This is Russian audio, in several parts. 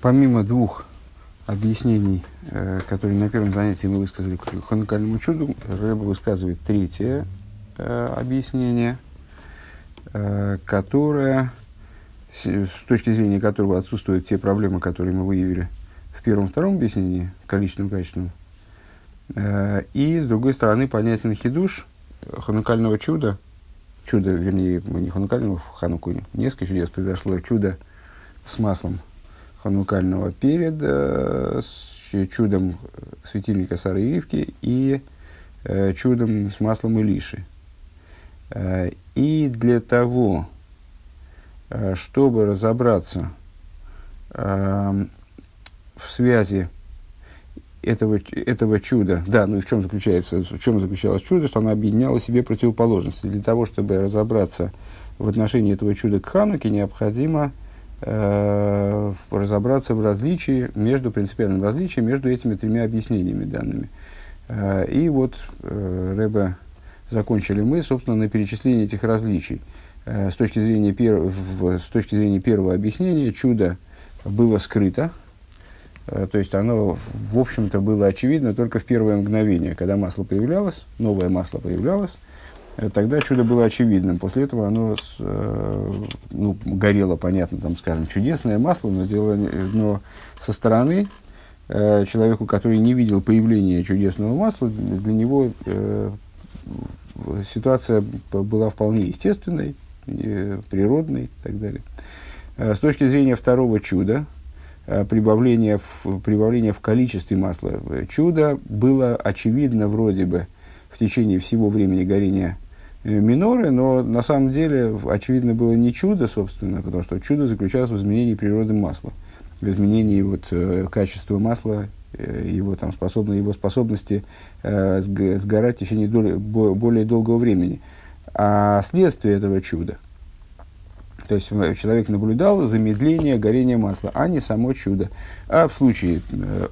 помимо двух объяснений, э, которые на первом занятии мы высказали к ханукальному чуду, Рэба высказывает третье э, объяснение, э, которое, с, точки зрения которого отсутствуют те проблемы, которые мы выявили в первом-втором объяснении, количественном, качественном. Э, и, с другой стороны, понятен хидуш ханукального чуда, чудо, вернее, не ханукального, в Хануку несколько чудес произошло, чудо с маслом ханукального перед э, чудом светильника Сары и Ривки и э, чудом с маслом Илиши. Э, и для того, чтобы разобраться в связи этого, этого чуда, да, ну и в чем заключается, в чем заключалось чудо, что она объединяла себе противоположности. Для того, чтобы разобраться в отношении этого чуда к Хануке, необходимо э, разобраться в различии, между принципиальным различием между этими тремя объяснениями данными. Э, и вот э, закончили мы, собственно, на перечислении этих различий. Э, с, точки зрения пер, с точки зрения первого объяснения, чудо было скрыто, э, то есть оно, в общем-то, было очевидно только в первое мгновение, когда масло появлялось, новое масло появлялось, Э, тогда чудо было очевидным. После этого оно э, ну, горело, понятно, там, скажем, чудесное масло, но, дело, но со стороны э, человеку, который не видел появления чудесного масла, для него э, ситуация была вполне естественной, э, природной и так далее. Э, с точки зрения второго чуда, э, прибавление в, прибавление в количестве масла, э, чудо было очевидно вроде бы в течение всего времени горения Э, миноры, но на самом деле, очевидно, было не чудо, собственно, потому что чудо заключалось в изменении природы масла, в изменении вот, э, качества масла, э, его, там, способно, его способности э, сгорать в течение доли, более долгого времени. А следствие этого чуда, то есть человек наблюдал замедление горения масла, а не само чудо. А в случае,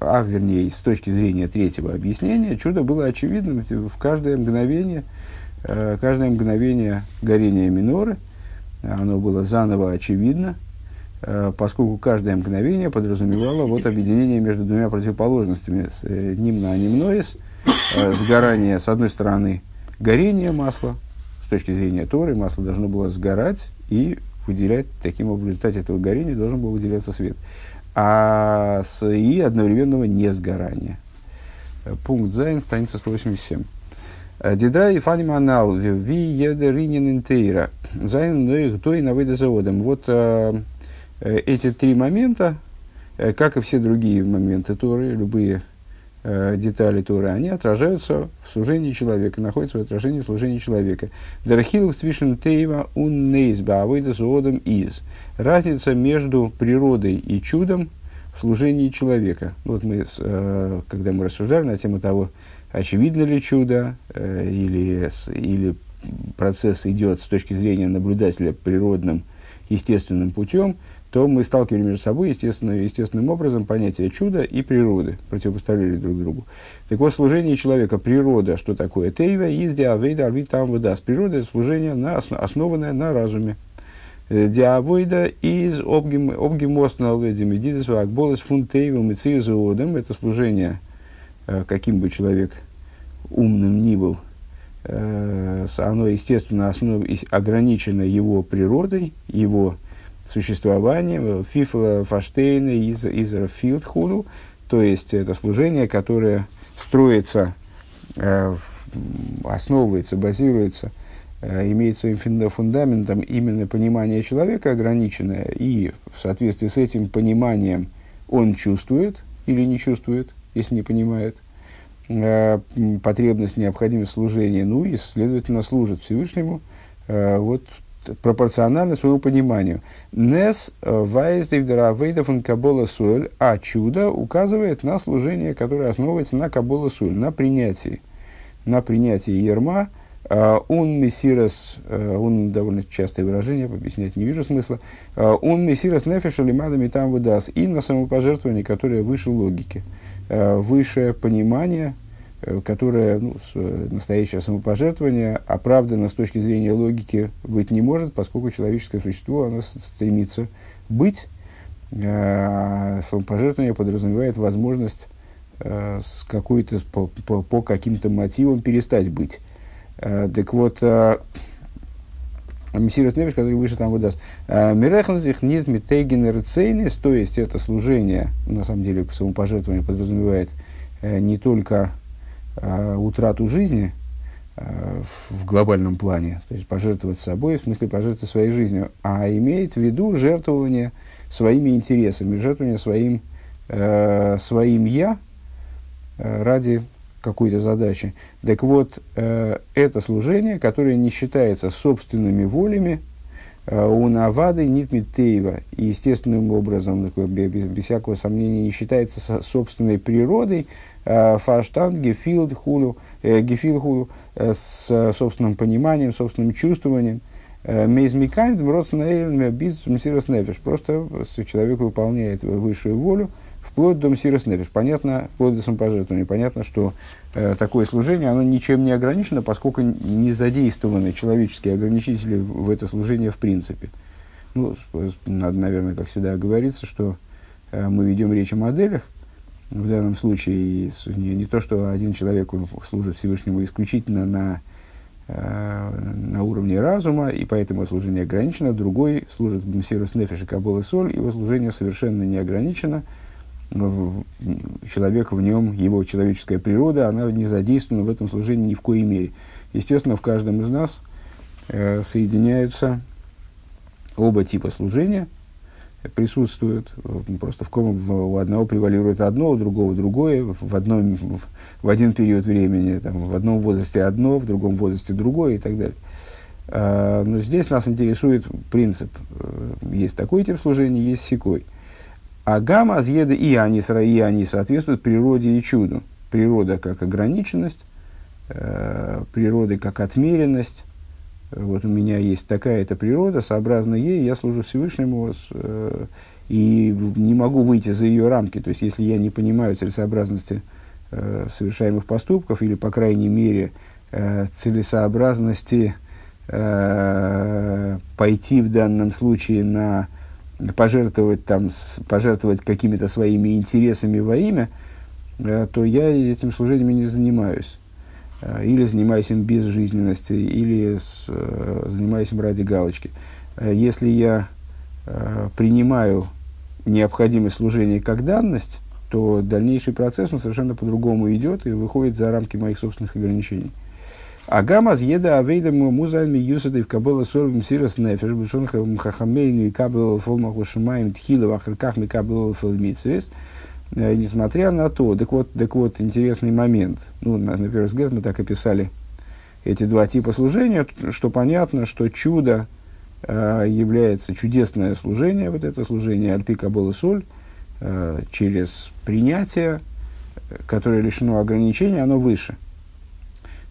а вернее, с точки зрения третьего объяснения, чудо было очевидным в каждое мгновение – Э, каждое мгновение горения миноры, оно было заново очевидно, э, поскольку каждое мгновение подразумевало вот объединение между двумя противоположностями с э, нимна анимноис, сгорание, с одной стороны, горение масла, с точки зрения Торы, масло должно было сгорать и выделять, таким образом, в результате этого горения должен был выделяться свет. А с, и одновременного несгорания. Пункт Зайн, страница 187. די דריי ענינים הנ"ל ווי יעדער ענין אין תורה. זיינען אויך דא אין עבודת האדם. Вот эти три момента, как и все другие моменты Торы, любые детали Торы, они отражаются в служении человека, находятся свое отражение в служении человека. דער חילוק צווישן טבע און נס אין עבודת האדם איז. Разница между природой и чудом в служении человека. Вот мы, э, когда мы рассуждали на тему того, очевидно ли чудо, э, или, или процесс идет с точки зрения наблюдателя природным, естественным путем, то мы сталкивали между собой естественно, естественным образом понятия чуда и природы, противопоставляли друг другу. Так вот, служение человека, природа, что такое? Тейва, изди, авейда, арвит, там, выдаст. Природа – это служение, на, основанное на разуме. Э, диавойда из обгимост на ледимедидис фун тейва мециризуодом. Это служение, э, каким бы человек умным ни был, э, оно, естественно, основ, ограничено его природой, его существованием, фифла фаштейна из, из филдхуду, то есть это служение, которое строится, э, основывается, базируется, э, имеет своим фундаментом именно понимание человека ограниченное, и в соответствии с этим пониманием он чувствует или не чувствует, если не понимает, потребность, необходимость служения, ну и, следовательно, служит Всевышнему э, вот, пропорционально своему пониманию. Нес э, вайздевдеравейдов кабола суэль, а чудо указывает на служение, которое основывается на кабола суэль, на принятии, на принятии ерма, он мессирос, он довольно частое выражение, объяснять не вижу смысла, он мессирос нефеша лимадами там выдаст, и на самопожертвование, которое выше логики. Э, высшее понимание, э, которое ну, э, настоящее самопожертвование оправдано с точки зрения логики быть не может, поскольку человеческое существо оно стремится быть, э, самопожертвование подразумевает возможность э, с какой-то, по, по, по каким-то мотивам перестать быть. Э, так вот, э, Мессирос Невиш, который выше там выдаст. «Э, Мирехнзих нет митейген то есть это служение, на самом деле, самопожертвование подразумевает э, не только э, утрату жизни, в глобальном плане, то есть пожертвовать собой, в смысле пожертвовать своей жизнью, а имеет в виду жертвование своими интересами, жертвование своим, э, своим «я» ради какой-то задачи. Так вот, э, это служение, которое не считается собственными волями, э, у Навады Нитмитеева, и естественным образом, без, без всякого сомнения, не считается собственной природой, э, фаштан, гефилд, хулу, э, гефил хулу, э, с собственным пониманием, собственным чувствованием. Э, Мейзмикайн, без нефиш. Просто человек выполняет высшую волю, вплоть до Мсирос Нефиш. Понятно, вплоть до самопожертвования. Понятно, что э, такое служение, оно ничем не ограничено, поскольку не задействованы человеческие ограничители в, это служение в принципе. Ну, надо, наверное, как всегда говорится, что э, мы ведем речь о моделях, в данном случае не, не то, что один человек служит Всевышнему исключительно на, э, на уровне разума, и поэтому служение ограничено, другой служит Мсирос Нефиш и и Соль, его служение совершенно не ограничено, человек в нем, его человеческая природа, она не задействована в этом служении ни в коей мере. Естественно, в каждом из нас э, соединяются оба типа служения, присутствуют, просто в ком у одного превалирует одно, у другого другое, в, одном, в один период времени, там, в одном возрасте одно, в другом возрасте другое и так далее. А, но здесь нас интересует принцип. Э, есть такой тип служения, есть секой. А гамма азъеда и анис, и они соответствуют природе и чуду. Природа как ограниченность, э, природа как отмеренность. Вот у меня есть такая-то природа, сообразно ей, я служу Всевышнему э, и не могу выйти за ее рамки. То есть, если я не понимаю целесообразности э, совершаемых поступков, или, по крайней мере, э, целесообразности э, пойти в данном случае на пожертвовать, там, с, пожертвовать какими-то своими интересами во имя, э, то я этим служением не занимаюсь. Э, или занимаюсь им без жизненности, или с, э, занимаюсь им ради галочки. Если я принимаю необходимость служения как данность, то дальнейший процесс он совершенно по-другому идет и выходит за рамки моих собственных ограничений. Агама еда авейда музайн ми юсады в кабела сорвим сирос нефеш, бешон хахамейну и кабела фолмаху шумаем тхила вахрках ми кабела фолмитсвес. Несмотря на то, так вот, так вот, интересный момент. Ну, на, на первый взгляд мы так описали эти два типа служения, что понятно, что чудо э, является чудесное служение, вот это служение Альпи Кабола Соль, э, через принятие, которое лишено ограничений, оно выше –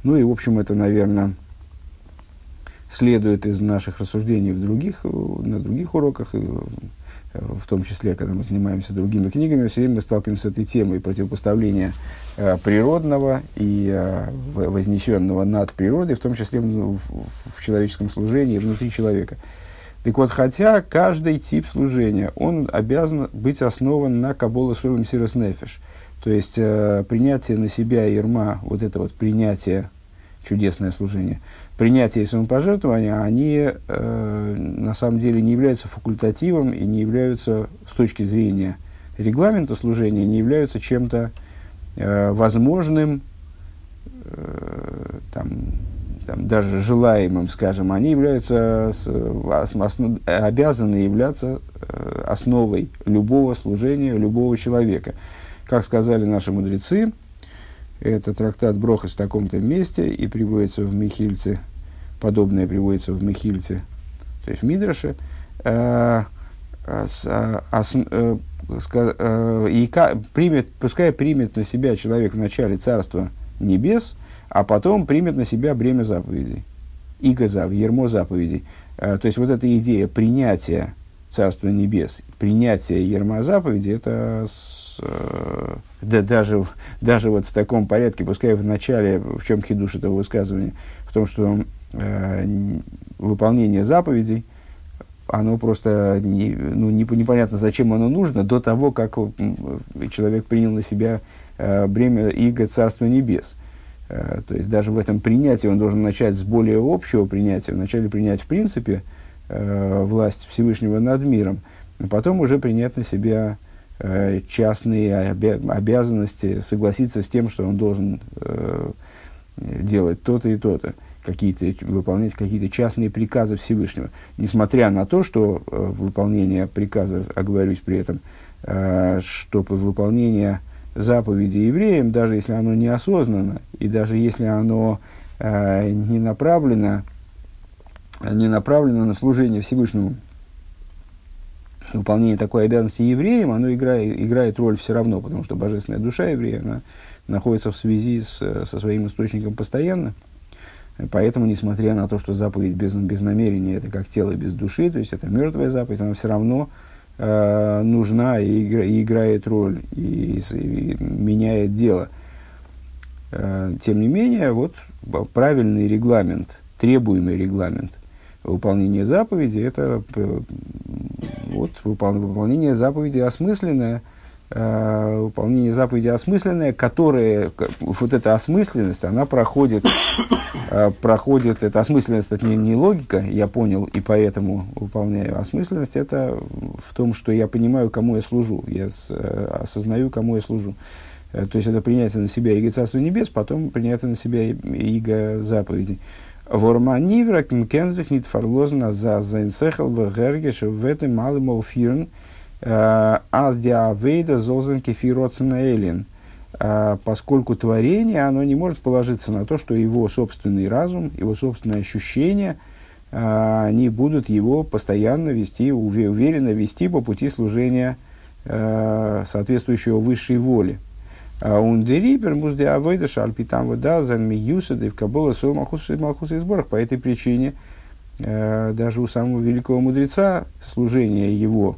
ну и, в общем, это, наверное, следует из наших рассуждений в других, на других уроках, и в том числе, когда мы занимаемся другими книгами, все время мы сталкиваемся с этой темой противопоставления э, природного и э, вознесенного над природой, в том числе в, в, в человеческом служении, внутри человека. Так вот, хотя каждый тип служения, он обязан быть основан на Кабола Сурам Сирос Нефиш. То есть, э, принятие на себя Ерма, вот это вот принятие чудесное служение. Принятие и самопожертвование, они э, на самом деле не являются факультативом и не являются, с точки зрения регламента служения, не являются чем-то э, возможным, э, там, там, даже желаемым, скажем, они являются, с, основ, обязаны являться э, основой любого служения, любого человека. Как сказали наши мудрецы, это трактат Брохас в таком-то месте и приводится в Михильце, подобное приводится в Михильце, то есть в Мидраше. Э, а, а, э, э, и примет, пускай примет на себя человек в начале Царства Небес, а потом примет на себя бремя заповедей. Игазав, ермо заповедей. То есть вот эта идея принятия Царства Небес, принятия ерма заповеди, это Э, да, даже, даже вот в таком порядке, пускай в начале, в чем хидуш этого высказывания, в том, что э, выполнение заповедей оно просто не, ну, не, непонятно, зачем оно нужно, до того, как человек принял на себя э, бремя иго Царства Небес. Э, то есть даже в этом принятии он должен начать с более общего принятия, вначале принять в принципе э, власть Всевышнего над миром, а потом уже принять на себя частные обя- обязанности, согласиться с тем, что он должен э, делать то-то и то-то какие-то, выполнять какие-то частные приказы Всевышнего. Несмотря на то, что э, выполнение приказа, оговорюсь при этом, э, что выполнение заповеди евреям, даже если оно неосознанно, и даже если оно э, не направлено, не направлено на служение Всевышнему, выполнение такой обязанности евреям, оно играет, играет роль все равно, потому что божественная душа еврея, она находится в связи с, со своим источником постоянно. Поэтому, несмотря на то, что заповедь без, без намерения, это как тело без души, то есть это мертвая заповедь, она все равно э, нужна и, игра, и играет роль, и, и меняет дело. Э, тем не менее, вот правильный регламент, требуемый регламент выполнения заповеди, это э, вот, выполнение заповеди осмысленное – э, выполнение заповеди осмысленное, которое, вот эта осмысленность, она проходит, э, проходит, эта осмысленность, это не, не логика, я понял, и поэтому выполняю осмысленность, это в том, что я понимаю, кому я служу, я осознаю, кому я служу. То есть это принятие на себя иго Царства Небес, потом принятие на себя иго заповедей. Ворма нивра кензих нит фарлозна за зайнсехал в гергеш в этом малым олфирн – Э, аз диавейда зозен кефироценаэлин, э, поскольку творение, оно не может положиться на то, что его собственный разум, его собственные ощущения, э, они будут его постоянно вести, уверенно вести по пути служения соответствующего высшей воле. Ундерибер музде авойда шальпитам вода занмиюсады в кабола сул малхус и сборах. По этой причине даже у самого великого мудреца служение его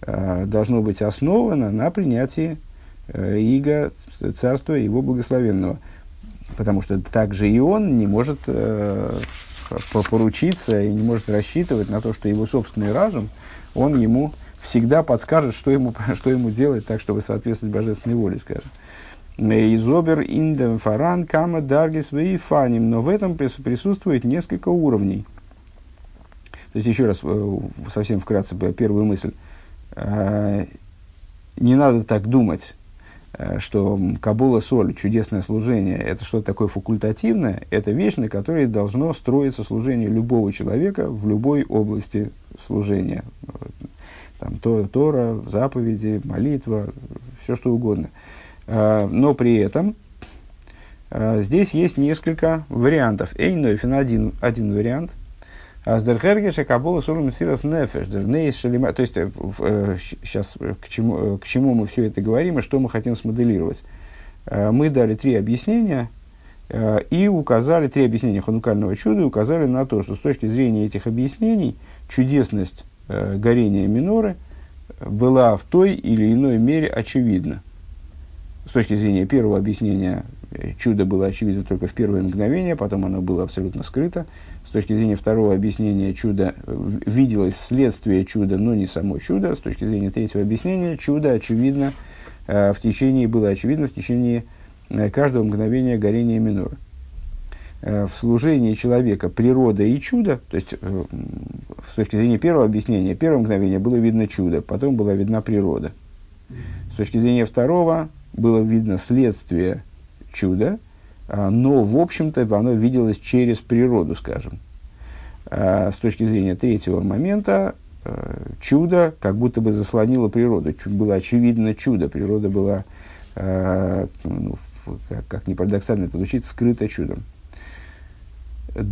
Э, должно быть основано на принятии э, Иго, Царства Его Благословенного. Потому что также и он не может э, поручиться и не может рассчитывать на то, что его собственный разум, он ему всегда подскажет, что ему, что ему делать так, чтобы соответствовать божественной воле, скажем. Изобер индем фаран кама даргис фаним. Но в этом присутствует несколько уровней. То есть, еще раз, совсем вкратце, первую мысль. Э, не надо так думать, э, что Кабула соль, чудесное служение, это что-то такое факультативное, это вещь, на которой должно строиться служение любого человека в любой области служения. Там, то, Тора, заповеди, молитва, все что угодно. Э, но при этом здесь есть несколько вариантов. Эйнойфен один, один вариант – Аздерхергеша Кабола Сурум Сирас Нефеш, Дернейс Шалима. То есть, сейчас э, э, к чему, э, к чему мы все это говорим и что мы хотим смоделировать. Мы дали три объяснения и указали, три объяснения ханукального чуда, и указали на то, что с точки зрения этих объяснений чудесность горения миноры была в той или иной мере очевидна. С точки зрения первого объяснения чудо было очевидно только в первое мгновение, потом оно было абсолютно скрыто с точки зрения второго объяснения чуда виделось следствие чуда, но не само чудо. С точки зрения третьего объяснения чудо очевидно э, в течение, было очевидно в течение э, каждого мгновения горения минора. Э, в служении человека природа и чудо, то есть э, с точки зрения первого объяснения, первое мгновение было видно чудо, потом была видна природа. С точки зрения второго было видно следствие чуда, а, но, в общем-то, оно виделось через природу, скажем. А, с точки зрения третьего момента, а, чудо как будто бы заслонило природу. Было очевидно чудо. Природа была, ну, как, ни парадоксально это звучит, скрыта чудом.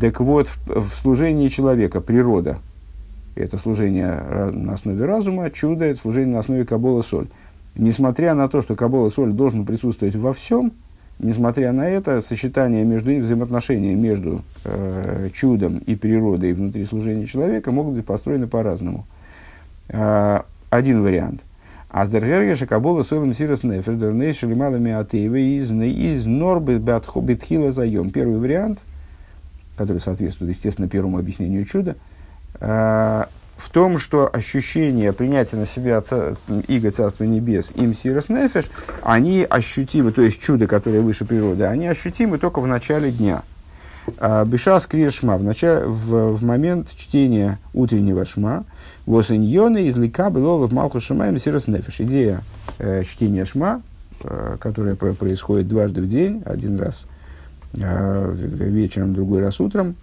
Так вот, в служении человека природа – это служение на основе разума, чудо – это служение на основе Кабола Соль. Несмотря на то, что Кабола Соль должен присутствовать во всем – Несмотря на это, сочетание между взаимоотношения между э, чудом и природой внутри служения человека могут быть построены по-разному. Э, один вариант. Аздергерге шакабола совым сирос нефер шалималами атееве из из норбы бетхила заем. Первый вариант, который соответствует, естественно, первому объяснению чуда, э, в том, что ощущение принятия на себя Иго Царства Небес, им Сирос Нефеш, они ощутимы, то есть чудо, которое выше природы, они ощутимы только в начале дня. А, Беша скришма в, начале, в, в момент чтения утреннего шма, восеньоны из лика было в Малху Шамаем Сирос Нефеш. Идея э, чтения шма, э, которая происходит дважды в день, один раз э, вечером, другой раз утром,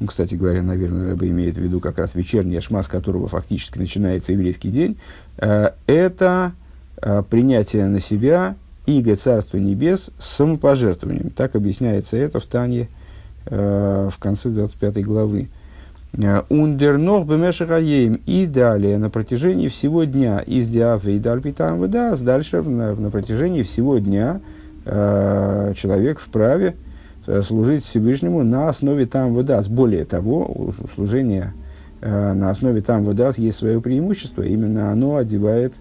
ну, кстати говоря, наверное, Рэба имеет в виду как раз вечерний шма, с которого фактически начинается еврейский день, э, это э, принятие на себя иго Царства Небес с самопожертвованием. Так объясняется это в Тане э, в конце 25 главы. Ундернох бемешахаеем и далее на протяжении всего дня из диафы и дальпитам дальше на, на протяжении всего дня человек вправе Э, служить Всевышнему на основе там выдаст. Более того, служение э, на основе там выдаст есть свое преимущество. Именно оно одевает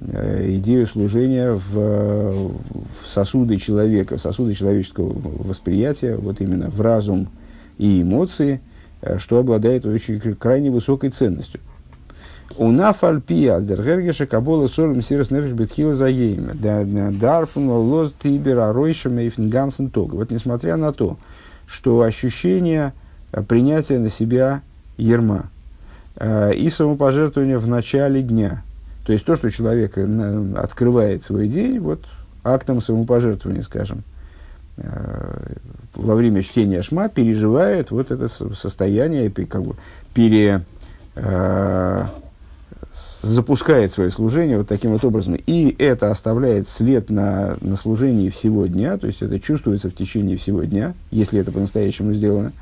э, идею служения в, в сосуды человека, в сосуды человеческого восприятия, вот именно в разум и эмоции, что обладает очень крайне высокой ценностью. У нафальпия дергергеша кабола солем сирос нефиш бетхила за ейме. Дарфун лоз тибер аройшем эйфен гансен тог. Вот несмотря на то, что ощущение э, принятия на себя ерма э, и самопожертвование в начале дня, то есть то, что человек э, открывает свой день, вот актом самопожертвования, скажем, во время чтения шма переживает вот это состояние, как бы пере, запускает свое служение вот таким вот образом. И это оставляет след на, на служении всего дня, то есть это чувствуется в течение всего дня, если это по-настоящему сделано.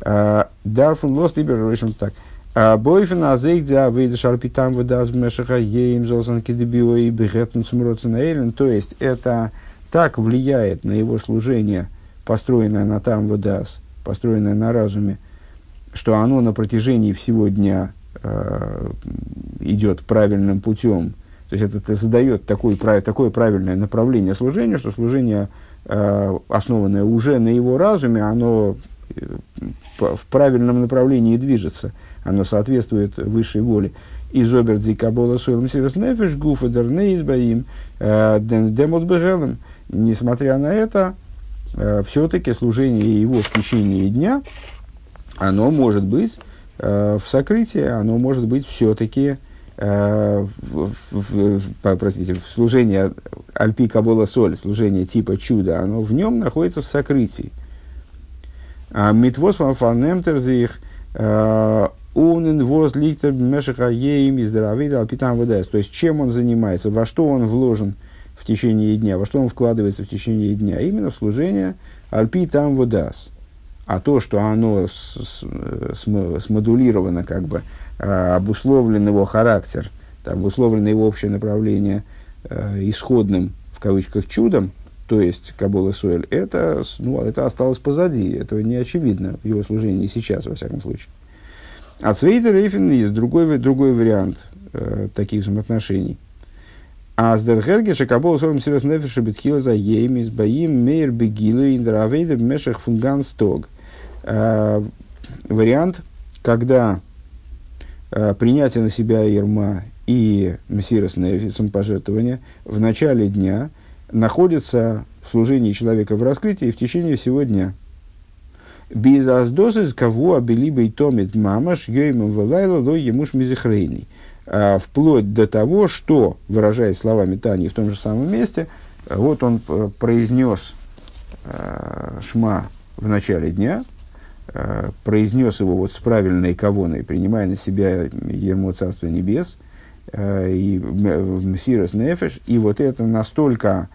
А, Дарфун лос либер, общем, так. А, Бойфен азейк да выйдет шарпитам выдаст мешаха ейм золсан кидебио и бегетн цумроцен То есть это так влияет на его служение, построенное на там выдаст, построенное на разуме, что оно на протяжении всего дня э, идет правильным путем, то есть это, задает такой, такое правильное направление служения, что служение, э, основанное уже на его разуме, оно э, в правильном направлении движется, оно соответствует высшей воле. Из обердзи кабола сорм сирос нефеш гуфа дерне избаим э, демот бегелем. Несмотря на это, все-таки служение его в течение дня, оно может быть в сокрытии, оно может быть все-таки э, простите, в служение Альпи Кабола Соль, служение типа чуда, оно в нем находится в сокрытии. А Митвос фанемтерзих э, унен воз литер мешаха еим из здравида алпитам ВДС. То есть, чем он занимается, во что он вложен в течение дня, во что он вкладывается в течение дня. Именно в служение альпи там ВДС. А то, что оно с, с, смодулировано, как бы, Э, обусловлен его характер, обусловлено его общее направление э, исходным, в кавычках, чудом, то есть Кабола Суэль, это, ну, это осталось позади, это не очевидно в его служении сейчас, во всяком случае. А Цвейдер Эйфен есть другой, другой вариант э, таких взаимоотношений. А с Дергергеша Кабола Суэль Мсирас Нефеша Бетхила за Еймис Баим Мейр Бегилу Индравейдер Мешах Фунганстог. Э, вариант, когда Э, принятие на себя ерма и мессирос самопожертвования в начале дня находится в служении человека в раскрытии в течение всего дня. Без аздозы кого обелибой томит мамаш йоймом валайла ло емуш мизихрейный. А, вплоть до того, что, выражаясь словами Тани в том же самом месте, вот он э, произнес э, шма в начале дня, произнес его вот с правильной кавоной, принимая на себя ему Царство Небес э, и Мсирос Нефеш, и вот это настолько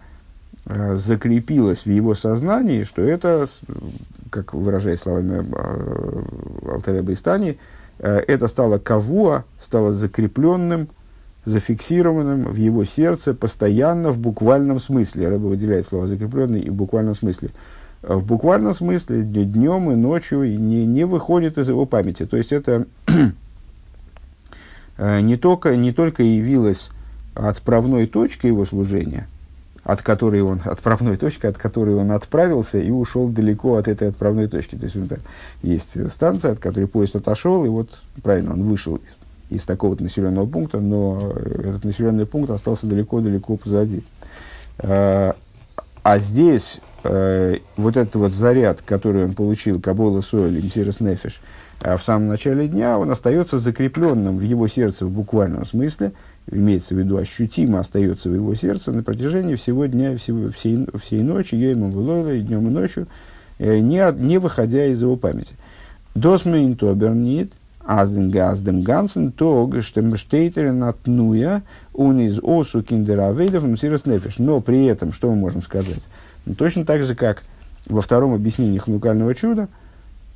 э, закрепилось в его сознании, что это, как выражаясь словами Алтаря Байстани, это стало кавуа, стало закрепленным, зафиксированным в его сердце постоянно в буквальном смысле. Рыба выделяет слово закрепленный и в буквальном смысле. Э, в буквальном смысле днем и ночью не, не выходит из его памяти. То есть это э, не только, не только явилось отправной точкой его служения, от которой он, отправной точки, от которой он отправился и ушел далеко от этой отправной точки. То есть, это, есть станция, от которой поезд отошел, и вот, правильно, он вышел из, из такого-то населенного пункта, но этот населенный пункт остался далеко-далеко позади. А, здесь э, вот этот вот заряд, который он получил, Кабола Сойль, Мсирос Нефиш, в самом начале дня, он остается закрепленным в его сердце в буквальном смысле – имеется в виду ощутимо остается в его сердце на протяжении всего дня, всего, всей, всей ночи, ему было и днем и ночью, э, не, не выходя из его памяти. Досмейн тобернит, азден тог, что штейтерен отнуя, он из осу киндеравейдов мсирос нефиш. Но при этом, что мы можем сказать? Ну, точно так же, как во втором объяснении хнукального чуда,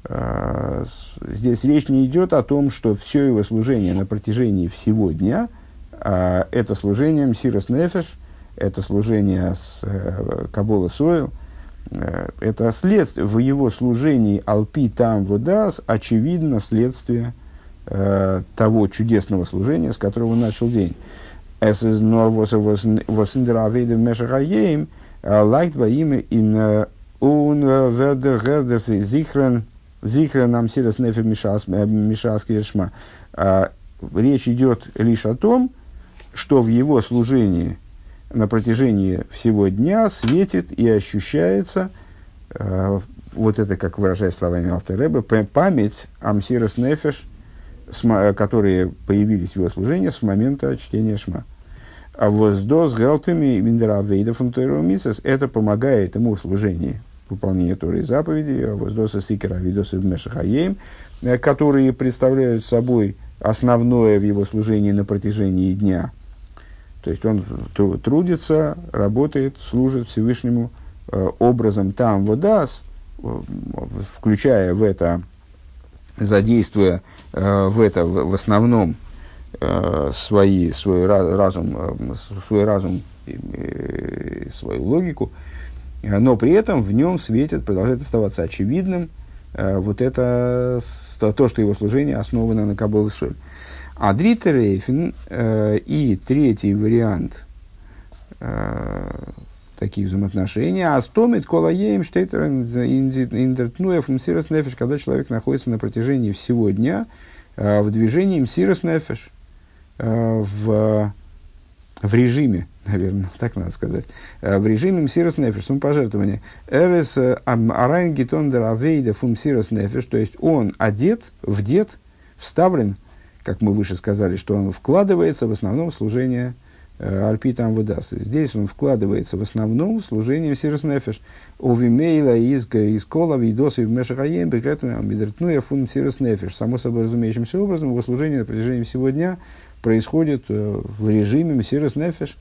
э, здесь речь не идет о том, что все его служение на протяжении всего дня – а, это служение Мсирос Нефеш, это служение с э, Кабола Сою, э, это следствие, в его служении Алпи там водас, очевидно, следствие э, того чудесного служения, с которого начал день. Es ist nur, was in der Avede Meshachayim, leicht bei ihm in Мишас Киршма. Речь идет лишь о том, что в его служении на протяжении всего дня светит и ощущается, э, вот это, как выражает словами Алтереба, память Амсирос Нефеш, которые появились в его служении с момента чтения Шма. А воздос галтами виндеравейда фунтуэрумисас, это помогает ему в служении выполнения Торы и заповедей, а воздоса сикера видоса Мешахаем, э, которые представляют собой основное в его служении на протяжении дня – то есть он трудится, работает, служит Всевышнему э, образом. Там водас, э, включая в это, задействуя э, в это в, основном свои, свой разум, свой разум свою логику, но при этом в нем светит, продолжает оставаться очевидным вот это, то, что его служение основано на Кабол А Дриттерейфен э, и третий вариант э, таких взаимоотношений, а стомит колаеем штейтерен индертнуев мсирос нефеш, когда человек находится на протяжении всего дня э, в движении мсирос нефеш, э, в, в режиме, наверное, так надо сказать, э, в режиме мсирос нефеш, самопожертвования. Эрес э, арайн гитондер авейда фум мсирос нефеш, то есть он одет, вдет, вставлен как мы выше сказали, что он вкладывается в основном в служение э, Альпитам выдаст. Здесь он вкладывается в основном в служение Сирос Нефеш. Овимейла из из кола видосы в Мешахаем, бекретну фун Сирос Нефеш. Само собой разумеющимся образом, его служение на протяжении всего дня происходит э, в режиме Сирос Нефеш.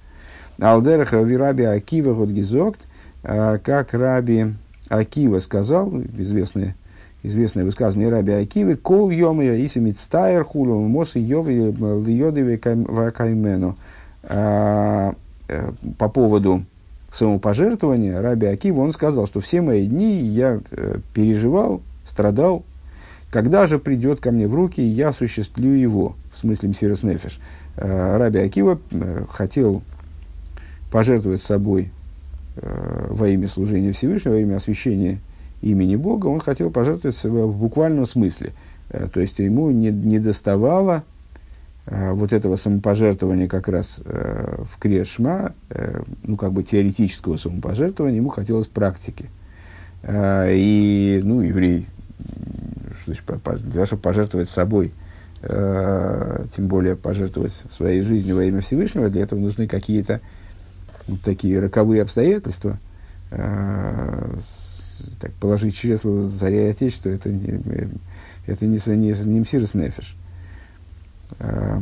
Алдераха вираби Акива Годгизокт, э, как Раби Акива сказал, известный известное высказывание Раби Акивы, «Кол йомия иси мицтайр хулю мосы йови льодове вакаймену». А, э, по поводу самопожертвования Раби Акива, он сказал, что все мои дни я э, переживал, страдал, когда же придет ко мне в руки, я осуществлю его, в смысле Мсирос Нефеш. А, Раби Акива э, хотел пожертвовать собой во имя служения Всевышнего, во имя освящения имени Бога, он хотел пожертвовать в буквальном смысле. Э, то есть ему не, не доставало э, вот этого самопожертвования как раз э, в Крешма, ну, как бы теоретического самопожертвования, ему хотелось практики. И, ну, еврей, что значит, для того, чтобы пожертвовать собой, тем более пожертвовать своей жизнью во имя Всевышнего, для этого нужны какие-то вот такие роковые обстоятельства, так, положить чресло заря Отечества, это не, это не, не, не мсирос нефиш. А,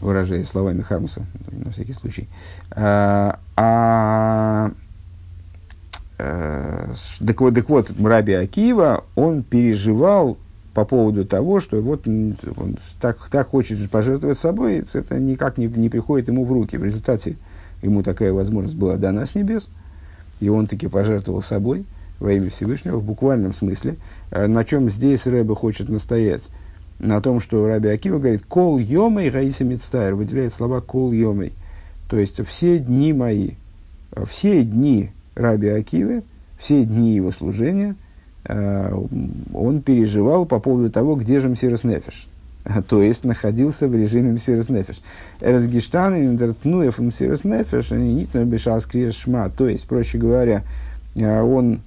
выражаясь словами Хармуса, на всякий случай. А, а, а, так, вот, так вот, Раби Акива, он переживал по поводу того, что вот он так, так хочет пожертвовать собой, это никак не, не приходит ему в руки. В результате ему такая возможность была дана с небес – и он таки пожертвовал собой во имя Всевышнего в буквальном смысле. Э, на чем здесь Рэбе хочет настоять? На том, что Раби Акива говорит «кол йомей гаиса мицтайр», выделяет слова «кол йомей». То есть все дни мои, все дни Раби Акивы, все дни его служения, э, он переживал по поводу того, где же Мсирос Нефеш. То есть находился в режиме Мсирос Нефеш. Разгиштан и Индертнуев Мсирос Нефеш, они не бешал шма. То есть, проще говоря, э, он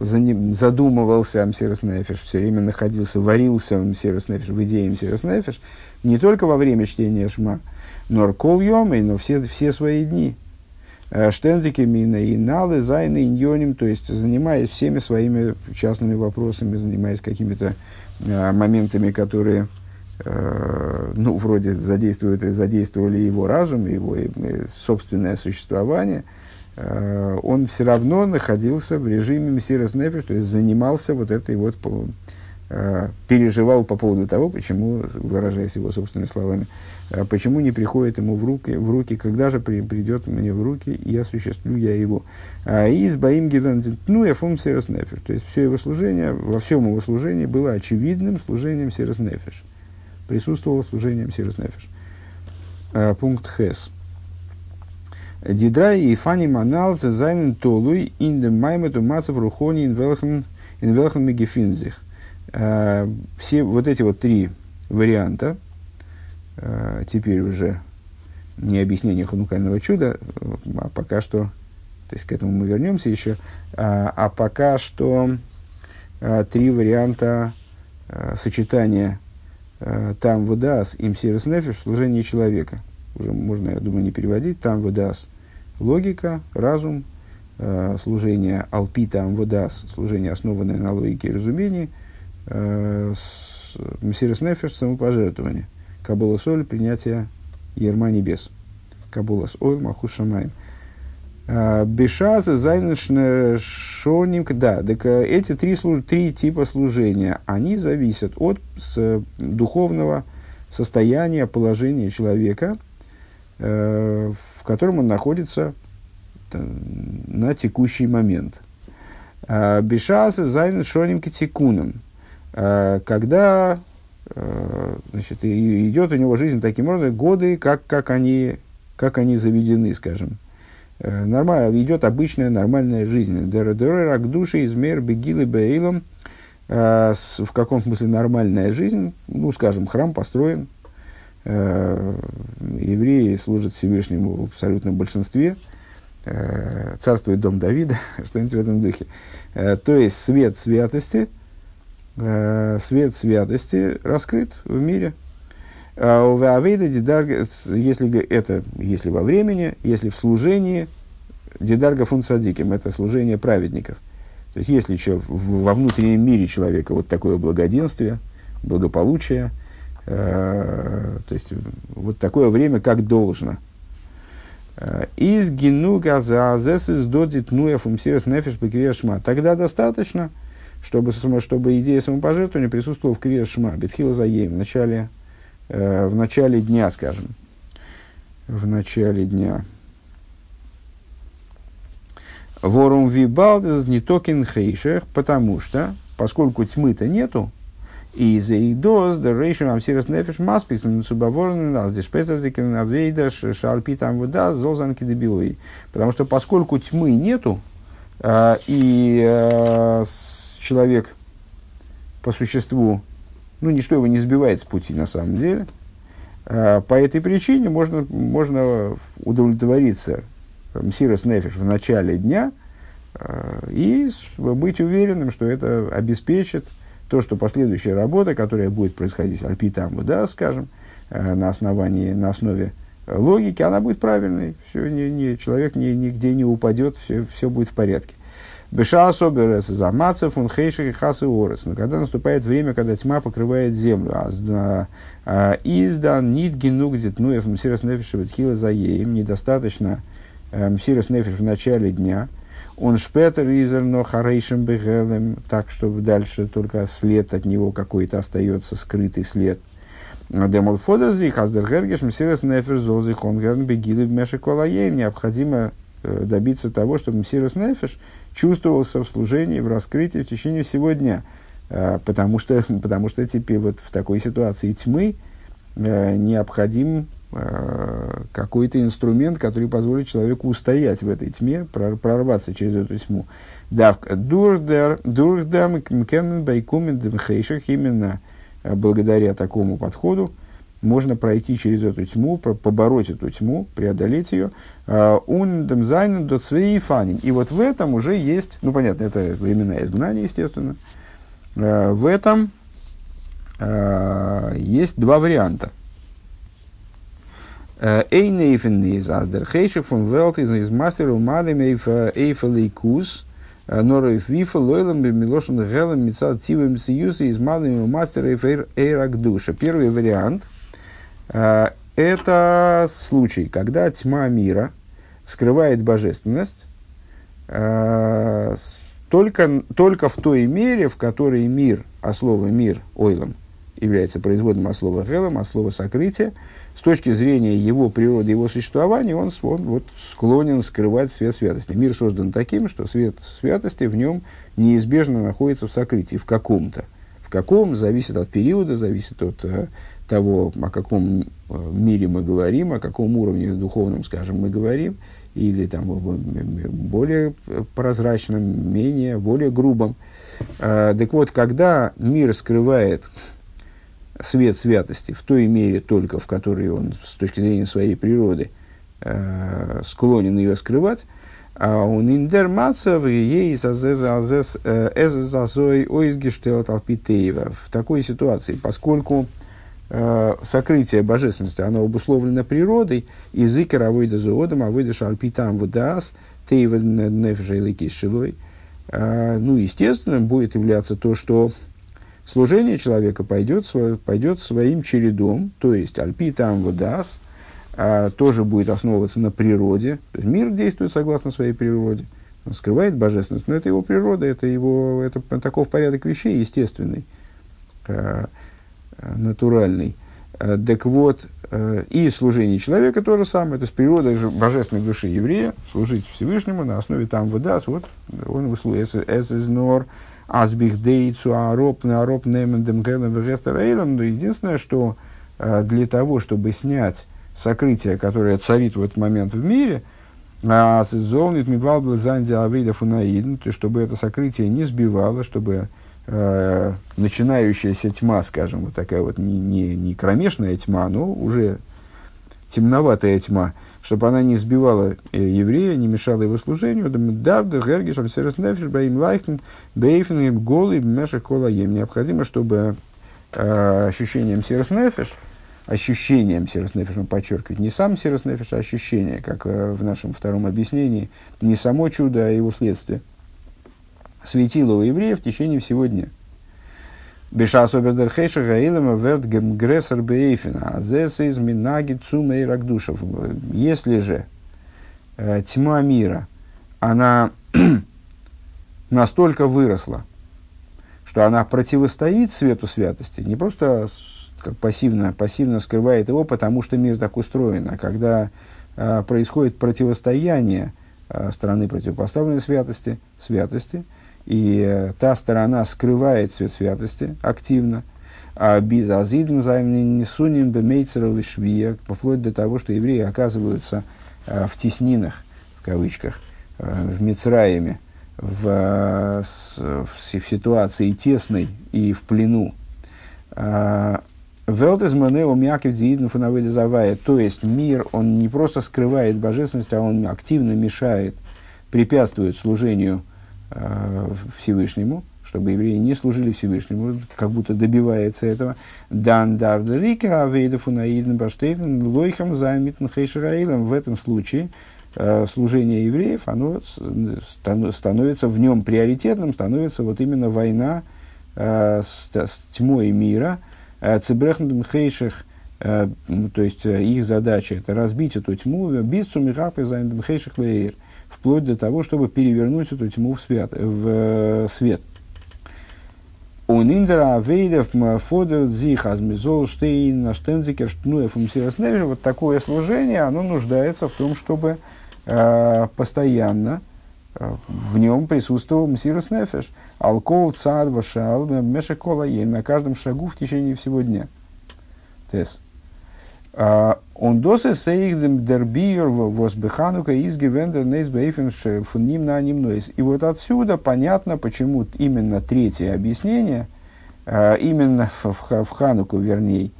задумывался о Мсирос Нефеш, все время находился, варился в Мсирос Нефеш, в идее Мсирос Нефеш, не только во время чтения Шма, но кол но все, все свои дни. Э, Штензики, мина и налы, зайны, иньоним, то есть занимаясь всеми своими частными вопросами, занимаясь какими-то э, моментами, которые, э, ну, вроде задействуют, задействовали его разум, его э, собственное существование, э, он все равно находился в режиме Мессирос Нефиш, то есть занимался вот этой вот, э, переживал по поводу того, почему, выражаясь его собственными словами, а почему не приходит ему в руки, в руки когда же при, придет мне в руки и осуществлю я его. А из Баим ну я фум Серос Нефиш. То есть все его служение, во всем его служении было очевидным служением Серос Нефиш. Присутствовало служением Серос Нефиш. А, пункт Хес. Дидрай и фани манал зайнен толуй ин де маймету мацев рухони ин велхан ин велхан мегефинзих. А, все вот эти вот три варианта – Э, теперь уже не объяснение ханукального чуда, а пока что, то есть к этому мы вернемся еще, а, а пока что а, три варианта а, сочетания там выдас им сирос нефиш служение человека. Уже можно, я думаю, не переводить. Там выдас логика, разум, а, служение алпи там выдас, служение, основанное на логике и разумении, Мсирос Нефеш, самопожертвование – Кабула соль, принятие ерма небес. Кабула соль, махус шамаем. А, Бешаза, зайнышне, шоним, да, так э, эти три, три типа служения, они зависят от с, духовного состояния, положения человека, э, в котором он находится э, на текущий момент. Бешаза, зайнышне, шоним, тикуном. Когда Э, значит, идет у него жизнь таким образом, годы, как, как, они, как они заведены, скажем. Э, нормально, идет обычная нормальная жизнь. Рак души измер бегилы бейлом. Э, в каком смысле нормальная жизнь? Ну, скажем, храм построен. Евреи служат Всевышнему в абсолютном большинстве. Царствует дом Давида, что-нибудь в этом духе. То есть свет святости – э, свет святости раскрыт в мире. А если это если во времени, если в служении, дидарга фунсадиким, это служение праведников. То есть, если еще во внутреннем мире человека вот такое благоденствие, благополучие, э, то есть, вот такое время, как должно. Э, из генуга за азесис додит нуя фумсирес нефиш Тогда достаточно, чтобы, чтобы идея самопожертвования присутствовала в Крия Шма, Бетхила Заем, в начале, э, в начале дня, скажем. В начале дня. Ворум вибалдес не токен хейшех, потому что, поскольку тьмы-то нету, и за идос, да рейшем амсирас нефеш маспик, субаворн, нас дешпецердикен авейда, шарпи там вода, золзанки дебилой. Потому что поскольку тьмы нету, э, и э, человек по существу, ну, ничто его не сбивает с пути на самом деле. А, по этой причине можно, можно удовлетвориться Мсирос Нефиш в начале дня а, и быть уверенным, что это обеспечит то, что последующая работа, которая будет происходить альпитаму, да, скажем, а, на, основании, на основе логики, она будет правильной. Все, не, не, человек ни, нигде не упадет, все, все будет в порядке. Беша особерес замацев он хейших и хасы орес. Но когда наступает время, когда тьма покрывает землю, а, а издан нит генуг детнуев мсирос нефиш хила за им недостаточно э, мсирос нефиш в начале дня, он шпетер изер но харейшем бегелем, так, чтобы дальше только след от него какой-то остается, скрытый след. Демол фодерзих, аздергергеш, мсирос нефиш золзих, он герн бегилы в мешеколаем. Необходимо э, добиться того, чтобы мсирос нефиш – чувствовался в служении, в раскрытии в течение всего дня. А, потому что, потому что теперь вот в такой ситуации тьмы э, необходим э, какой-то инструмент, который позволит человеку устоять в этой тьме, прорваться через эту тьму. Давка дурдам байкумен именно благодаря такому подходу, можно пройти через эту тьму, побороть эту тьму, преодолеть ее. Ундем зайнен до фаним. И вот в этом уже есть, ну понятно, это временное изгнание, естественно. В этом есть два варианта. Эйнейфен из аздер хейшек фон велт из из мастеру малим эйфелейкус норов вифа лойлом милошен гелем мицад тивым сиюса из малым мастера эйрак душа. Первый вариант – это случай, когда тьма мира скрывает божественность только, только в той мере, в которой мир, а слово мир, ойлом, является производным от слова гелем, от слова сокрытие – с точки зрения его природы, его существования, он, он вот, склонен скрывать свет святости. Мир создан таким, что свет святости в нем неизбежно находится в сокрытии, в каком-то. В каком зависит от периода, зависит от э, того, о каком э, мире мы говорим, о каком уровне духовном, скажем, мы говорим, или там более прозрачном, менее, более грубом. Э, так вот, когда мир скрывает свет святости в той мере только, в которой он с точки зрения своей природы э, склонен ее скрывать, а он индермацев ей эзазой ойзгештелт алпитеева в такой ситуации, поскольку э, сокрытие божественности, оно обусловлено природой, язык равойда зоодом, а выдаш альпитам вдас, тейва нефжейлики шилой, э, ну, естественно, будет являться то, что служение человека пойдет, пойдет своим чередом, то есть альпи там водас, а, тоже будет основываться на природе. Мир действует согласно своей природе. Он скрывает божественность, но это его природа, это его, это таков порядок вещей естественный, э, натуральный. Э, так вот, э, и служение человека то же самое, то есть природа божественной души еврея, служить Всевышнему на основе там выдаст, вот он выслуживает эс из нор, Азбих дейцу ароп на ароп немендем гелем вегестер Но единственное, что э, для того, чтобы снять сокрытие, которое царит в этот момент в мире, а золнит мивал был занди авейда фунаидн, то есть чтобы это сокрытие не сбивало, чтобы э, начинающаяся тьма, скажем, вот такая вот не, не, не кромешная тьма, но уже темноватая тьма, чтобы она не сбивала э, еврея, не мешала его служению. Давда, Гергишам, Сереснефиш, Баим Лайхтен, Бейфен, Голый, Меша Колаем. Необходимо, чтобы э, ощущением Сереснефиш, ощущением Сереснефиш, он подчеркивает, не сам Сереснефиш, а ощущение, как э, в нашем втором объяснении, не само чудо, а его следствие, светило у евреев в течение всего дня – Бешас обердер хейша гаилема верт гемгрессер бейфина. А зес из минаги цума и рагдушев. Если же э, тьма мира, она настолько выросла, что она противостоит свету святости, не просто как пассивно, пассивно скрывает его, потому что мир так устроен, а когда э, происходит противостояние э, стороны противопоставленной святости, святости – и э, та сторона скрывает свет святости активно, а без азидн несуним бемейцеров швия, вплоть до того, что евреи оказываются э, в теснинах, в кавычках, э, в Мицраеме, в, в, в ситуации тесной и в плену. Велтезмане умякив дзиидн фунавыдезавая. То есть мир, он не просто скрывает божественность, а он активно мешает, препятствует служению Всевышнему, чтобы евреи не служили Всевышнему, как будто добивается этого. Дан дар рикера авейдафу наидн баштейн лойхам замитн хейшираилом. В этом случае э, служение евреев, оно становится в нем приоритетным, становится вот именно война э, с, с тьмой мира, צעברעכן דעם חושך, то есть их задача это разбить эту тьму, ביז צו זיין דעם חושך לאור – вплоть до того, чтобы перевернуть эту тьму в, свет. В э, свет. У Ниндера Авейдов Фодер Зих Азмизол Штейн Наштензикер Штнуев Вот такое служение, оно нуждается в том, чтобы э, постоянно э, в нем присутствовал Мсирос Нефеш. Алкол, Цад, Вашал, Мешекола, на каждом шагу в течение всего дня. Тес. Он досы сейхдем дербиер возбеханука из гивендер нейсбейфен фунним на нойс. И вот отсюда понятно, почему именно третье объяснение, именно в, Хануку, вернее,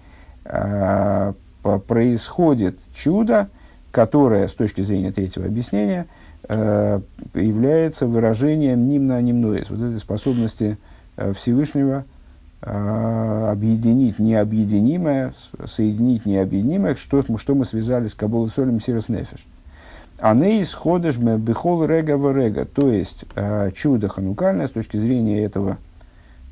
происходит чудо, которое, с точки зрения третьего объяснения, является выражением ним на нойс. Вот этой способности Всевышнего – а, объединить необъединимое, соединить необъединимое, что, что мы связали с Кабулой Солем Сирос Нефиш. А не исходишь бехол рега в рега, то есть э, чудо ханукальное с точки зрения этого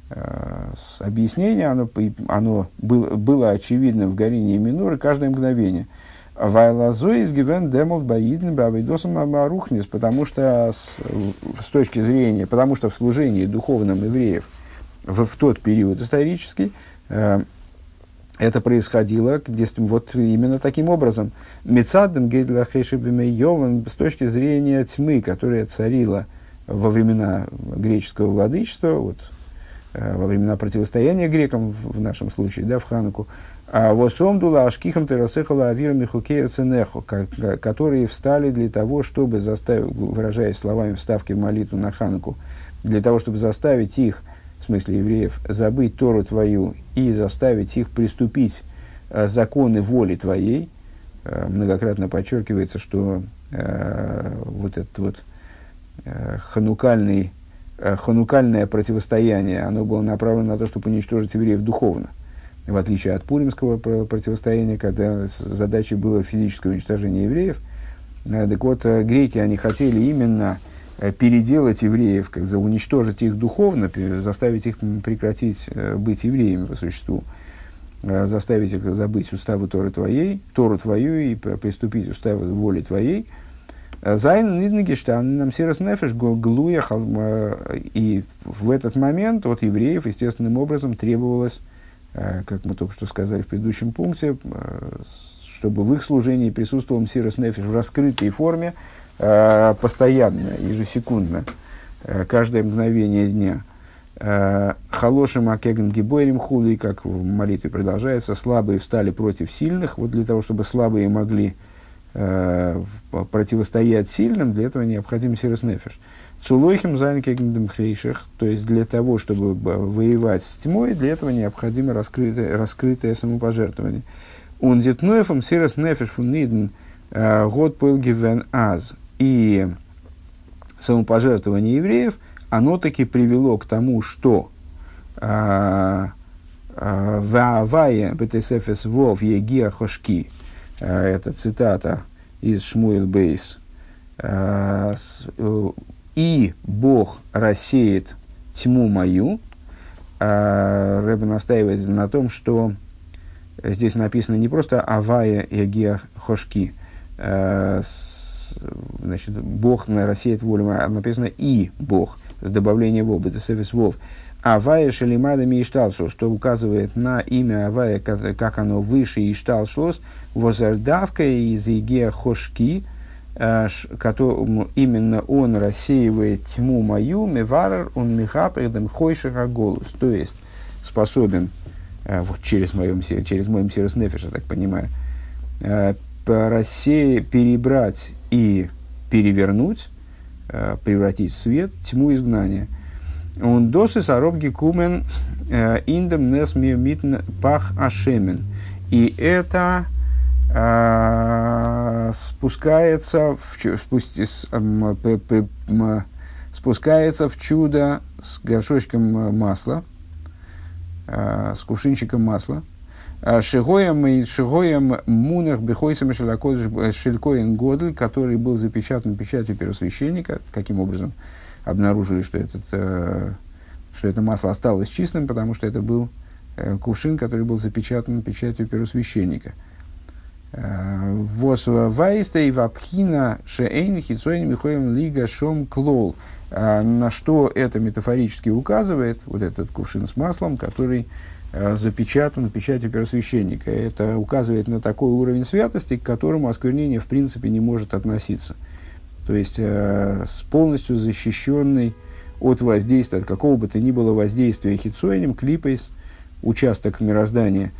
э, объяснения, оно, оно было, было очевидным в Горине и Миноре каждое мгновение. Вайлазо из Гивен Демол Баидн Бавидосом Амарухнис, потому что с, с точки зрения, потому что в служении духовным евреев – в, в тот период исторический, э, это происходило вот именно таким образом. Мецадом Гейдла Хейшебимейовым с точки зрения тьмы, которая царила во времена греческого владычества, вот, э, во времена противостояния грекам в нашем случае, да, в Хануку, а восомдула ашкихам терасехала авирами хукея ценехо, которые встали для того, чтобы заставить, выражаясь словами вставки в молитву на Хануку, для того, чтобы заставить их смысле евреев, забыть Тору твою и заставить их приступить э, законы воли твоей. Э, многократно подчеркивается, что э, вот этот вот ханукальный, ханукальное противостояние, оно было направлено на то, чтобы уничтожить евреев духовно. В отличие от пуримского противостояния, когда задачей было физическое уничтожение евреев. Так вот, греки, они хотели именно переделать евреев, как за уничтожить их духовно, заставить их прекратить э, быть евреями по существу, э, заставить их забыть уставы Торы твоей, Тору твою и приступить уставы воли твоей. Зайн Ниднагештан нам сирос нефеш глуя и в этот момент от евреев естественным образом требовалось, как мы только что сказали в предыдущем пункте, чтобы в их служении присутствовал сирос нефеш в раскрытой форме, Э, постоянно, ежесекундно, э, каждое мгновение дня. Э, Халошим Акеген Гибойрим Хули, как в молитве продолжается, слабые встали против сильных, вот для того, чтобы слабые могли противостоять сильным, для этого необходим сирос нефиш. Цулойхим зайнкегендем хейших, то есть для того, чтобы воевать с тьмой, для этого необходимо раскрытое, раскрытое самопожертвование. Он детноефом сирос нефиш фуниден год пылгивен аз и самопожертвование евреев, оно таки привело к тому, что а, а, Ваавая Бетесефес Вов Егия Хошки, а, это цитата из Шмуэл Бейс, и Бог рассеет тьму мою, Рэбе настаивает на том, что здесь написано не просто Авая Егия Хошки, значит, Бог на рассеет волю, а написано и Бог с добавлением вов, бетесефис вов. Авая шалимада мишталшо, что указывает на имя Авая, как, как оно выше ишталшлос, возардавка из Игея Хошки, э, именно он рассеивает тьму мою, меварар, он михапредом хойшиха голос, то есть способен э, вот через, моем, через мой мсирос я так понимаю, э, рассеять, перебрать и перевернуть, э, превратить в свет тьму изгнания. Он досы саробги кумен э, индем нес митн пах ашемен. И это э, спускается в, спусти, спускается в чудо с горшочком масла, с кувшинчиком масла, Шигоем Шигоем Мунах Бехойсом Шелькоин Годль, который был запечатан печатью первосвященника. Каким образом обнаружили, что, этот, э, что это масло осталось чистым, потому что это был э, кувшин, который был запечатан печатью первосвященника. Э, Вос вайста и вапхина шеэйн хитсоин михоем лига шом клол. На что это метафорически указывает, вот этот кувшин с маслом, который Э, запечатан печатью первосвященника. Это указывает на такой уровень святости, к которому осквернение в принципе не может относиться. То есть э, с полностью защищенный от воздействия, от какого бы то ни было воздействия хитсоинем, клипейс, участок мироздания,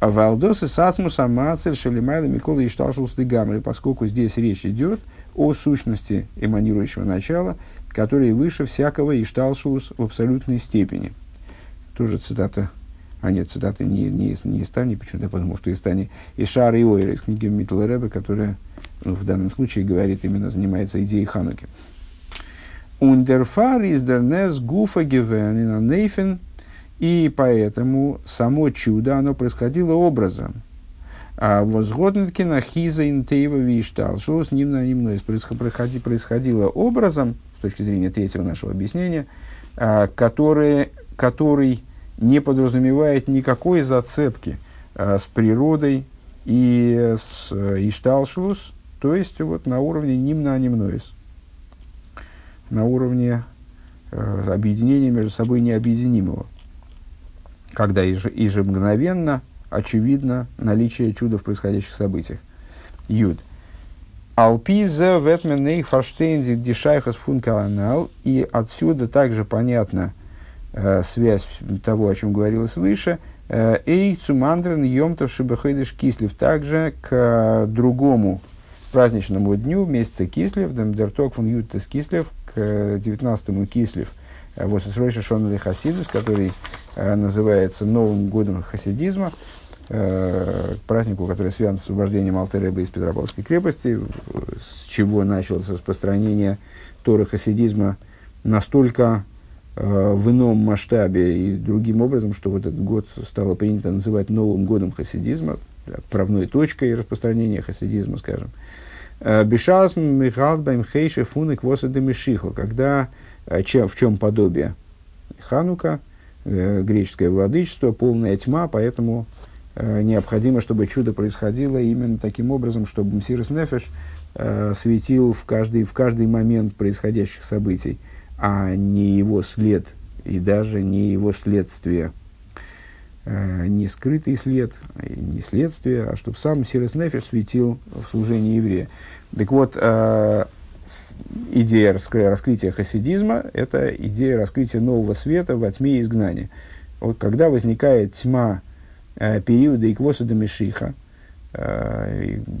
А Валдосы сацмус амацель шелимайла Микола и шталшулсты гамры, поскольку здесь речь идет о сущности эманирующего начала, которое выше всякого ишталшус в абсолютной степени. Тоже цитата, а нет, цитата не, не, не из Тани, почему-то я подумал, что из Тани, из Шара и Ойра, из книги Митл Рэбе, которая ну, в данном случае говорит, именно занимается идеей Хануки. Ундерфар из дернес гуфа гевенина нейфен, и поэтому само чудо, оно происходило образом. А возгоднкина хиза интейва виштал, что с ним на ним происходило образом, с точки зрения третьего нашего объяснения, а, который, который не подразумевает никакой зацепки а, с природой и с ишталшус, то есть вот на уровне нимна нимноис, на уровне э, объединения между собой необъединимого, когда ежемгновенно очевидно наличие чуда в происходящих событиях. Юд. Алпиза ветменей фарштейнзи дишайхас функанал. И отсюда также понятна э, связь того, о чем говорилось выше. Э, Эй цумандрен йомтов шибахайдыш кислив. Также к э, другому праздничному дню месяца Кислев, Демдерток фон Ютес Кислев, к 19-му Кислев, вот Ройша Шон Хасидус, который э, называется Новым годом хасидизма, э, празднику, который связан с освобождением Алтереба из Петропавловской крепости, с чего началось распространение Торы хасидизма настолько э, в ином масштабе и другим образом, что вот этот год стало принято называть новым годом хасидизма, отправной точкой распространения хасидизма, скажем. Э, Бешас Михал Баймхейши Фунек Восады Мишиху, когда э, чем, в чем подобие Ханука, э, греческое владычество, полная тьма, поэтому необходимо, чтобы чудо происходило именно таким образом, чтобы Мсирос Нефеш светил в каждый, в каждый момент происходящих событий, а не его след и даже не его следствие – э, не скрытый след, не следствие, а чтобы сам Сирос Нефиш светил в служении еврея. Так вот, э, идея раскрытия хасидизма – это идея раскрытия нового света во тьме изгнания. Вот когда возникает тьма э, периода Иквоса до Мешиха,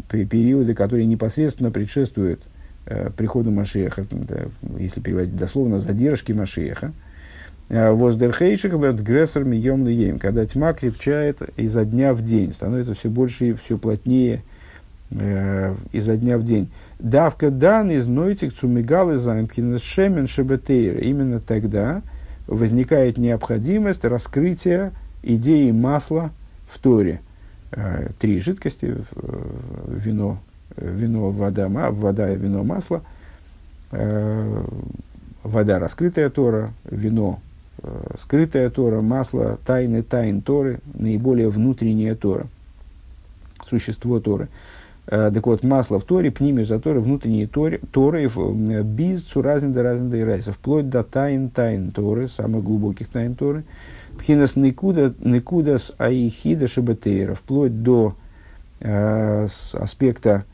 периоды, которые непосредственно предшествуют приходу Машеха, если переводить дословно, задержки Машеха, Э, Воздерхейших грессер мием лием, когда тьма крепчает изо дня в день, становится все больше и все плотнее э, изо дня в день. Давка дан из нойтик цумигалы замкин шемен шебетейр. Именно тогда возникает необходимость раскрытия идеи масла в Торе. Э, три жидкости, э, вино, вино, вода, вода, вино, масло. Э, вода, раскрытая Тора, вино, Э, скрытая Тора, масло, тайны тайн Торы, наиболее внутренняя Тора, существо Торы. Э, так вот, масло в Торе, пнимию за Торы, внутренние Торы, Торы без цуразин до разин до ирайса, вплоть до тайн тайн Торы, самых глубоких тайн Торы, пхинас никуда, никудас аихида шабатейра, вплоть до э, аспекта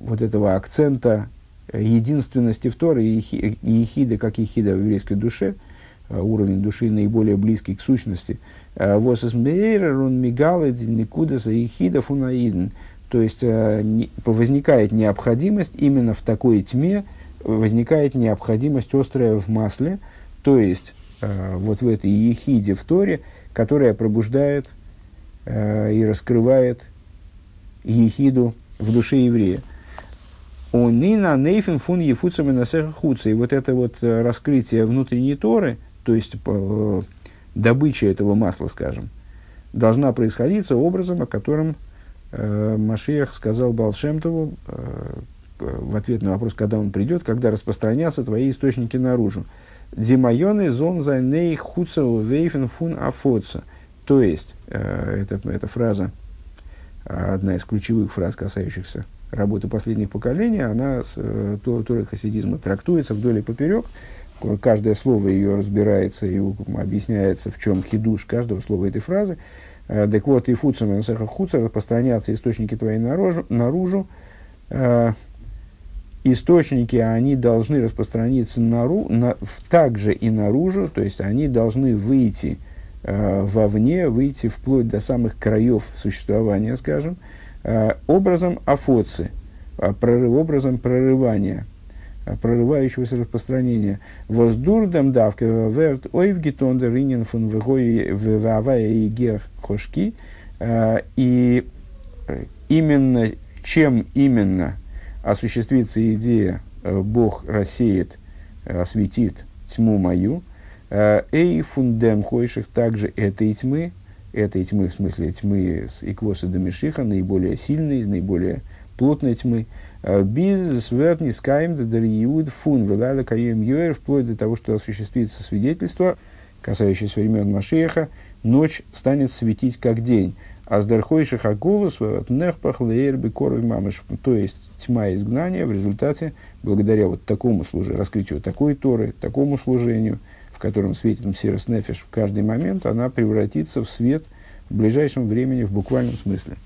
вот этого акцента единственности в Торе и ехида, как ехида в еврейской душе – Э, уровень души наиболее близкий к сущности. Э, он мигалет никудаса и хида фунаиден. То есть э, возникает необходимость именно в такой тьме, возникает необходимость острая в масле, то есть вот в этой ехиде в Торе, которая пробуждает и раскрывает ехиду в душе еврея. Онина нейфен фун ефуцами на хуца. И вот это вот раскрытие внутренней Торы – то есть э, добыча этого масла, скажем, должна происходить образом, о котором э, Машиях сказал Балшемтову э, в ответ на вопрос, когда он придет, когда распространятся твои источники наружу. Димайоны зон зайней хуцел вейфен фун афоца. То есть, э, это, эта фраза, одна из ключевых фраз, касающихся работы последних поколений, она с э, Торой хасидизма трактуется вдоль и поперек, каждое слово ее разбирается и объясняется, в чем хидуш каждого слова этой фразы. Э, так вот, и фуцам и хуца распространятся источники твои наружу, наружу. Э, источники, они должны распространиться нару, на, также и наружу, то есть они должны выйти вовне, выйти вплоть до самых краев существования, скажем, образом афоцы, э, прорыв, образом прорывания, э, прорывающегося распространения. Воздурдам давка верт ойв гитондер ринен фун вавая и гех хошки. Э, и э, именно, чем именно осуществится идея «Бог рассеет, осветит тьму мою», Эй фундем хойших также этой тьмы, этой тьмы, в смысле тьмы с иквоса до Мишиха, наиболее сильной, наиболее плотной тьмы. Без сверни скайм дариуд фун велала каем йоэр, вплоть до того, что осуществится свидетельство, касающееся времен Машеха, ночь станет светить как день. А с дархойших агулус нехпах лейрби коров мамыш, то есть тьма изгнания в результате, благодаря вот такому служению, раскрытию такой Торы, такому служению, в котором светит Мсирос Нефиш в каждый момент, она превратится в свет в ближайшем времени в буквальном смысле.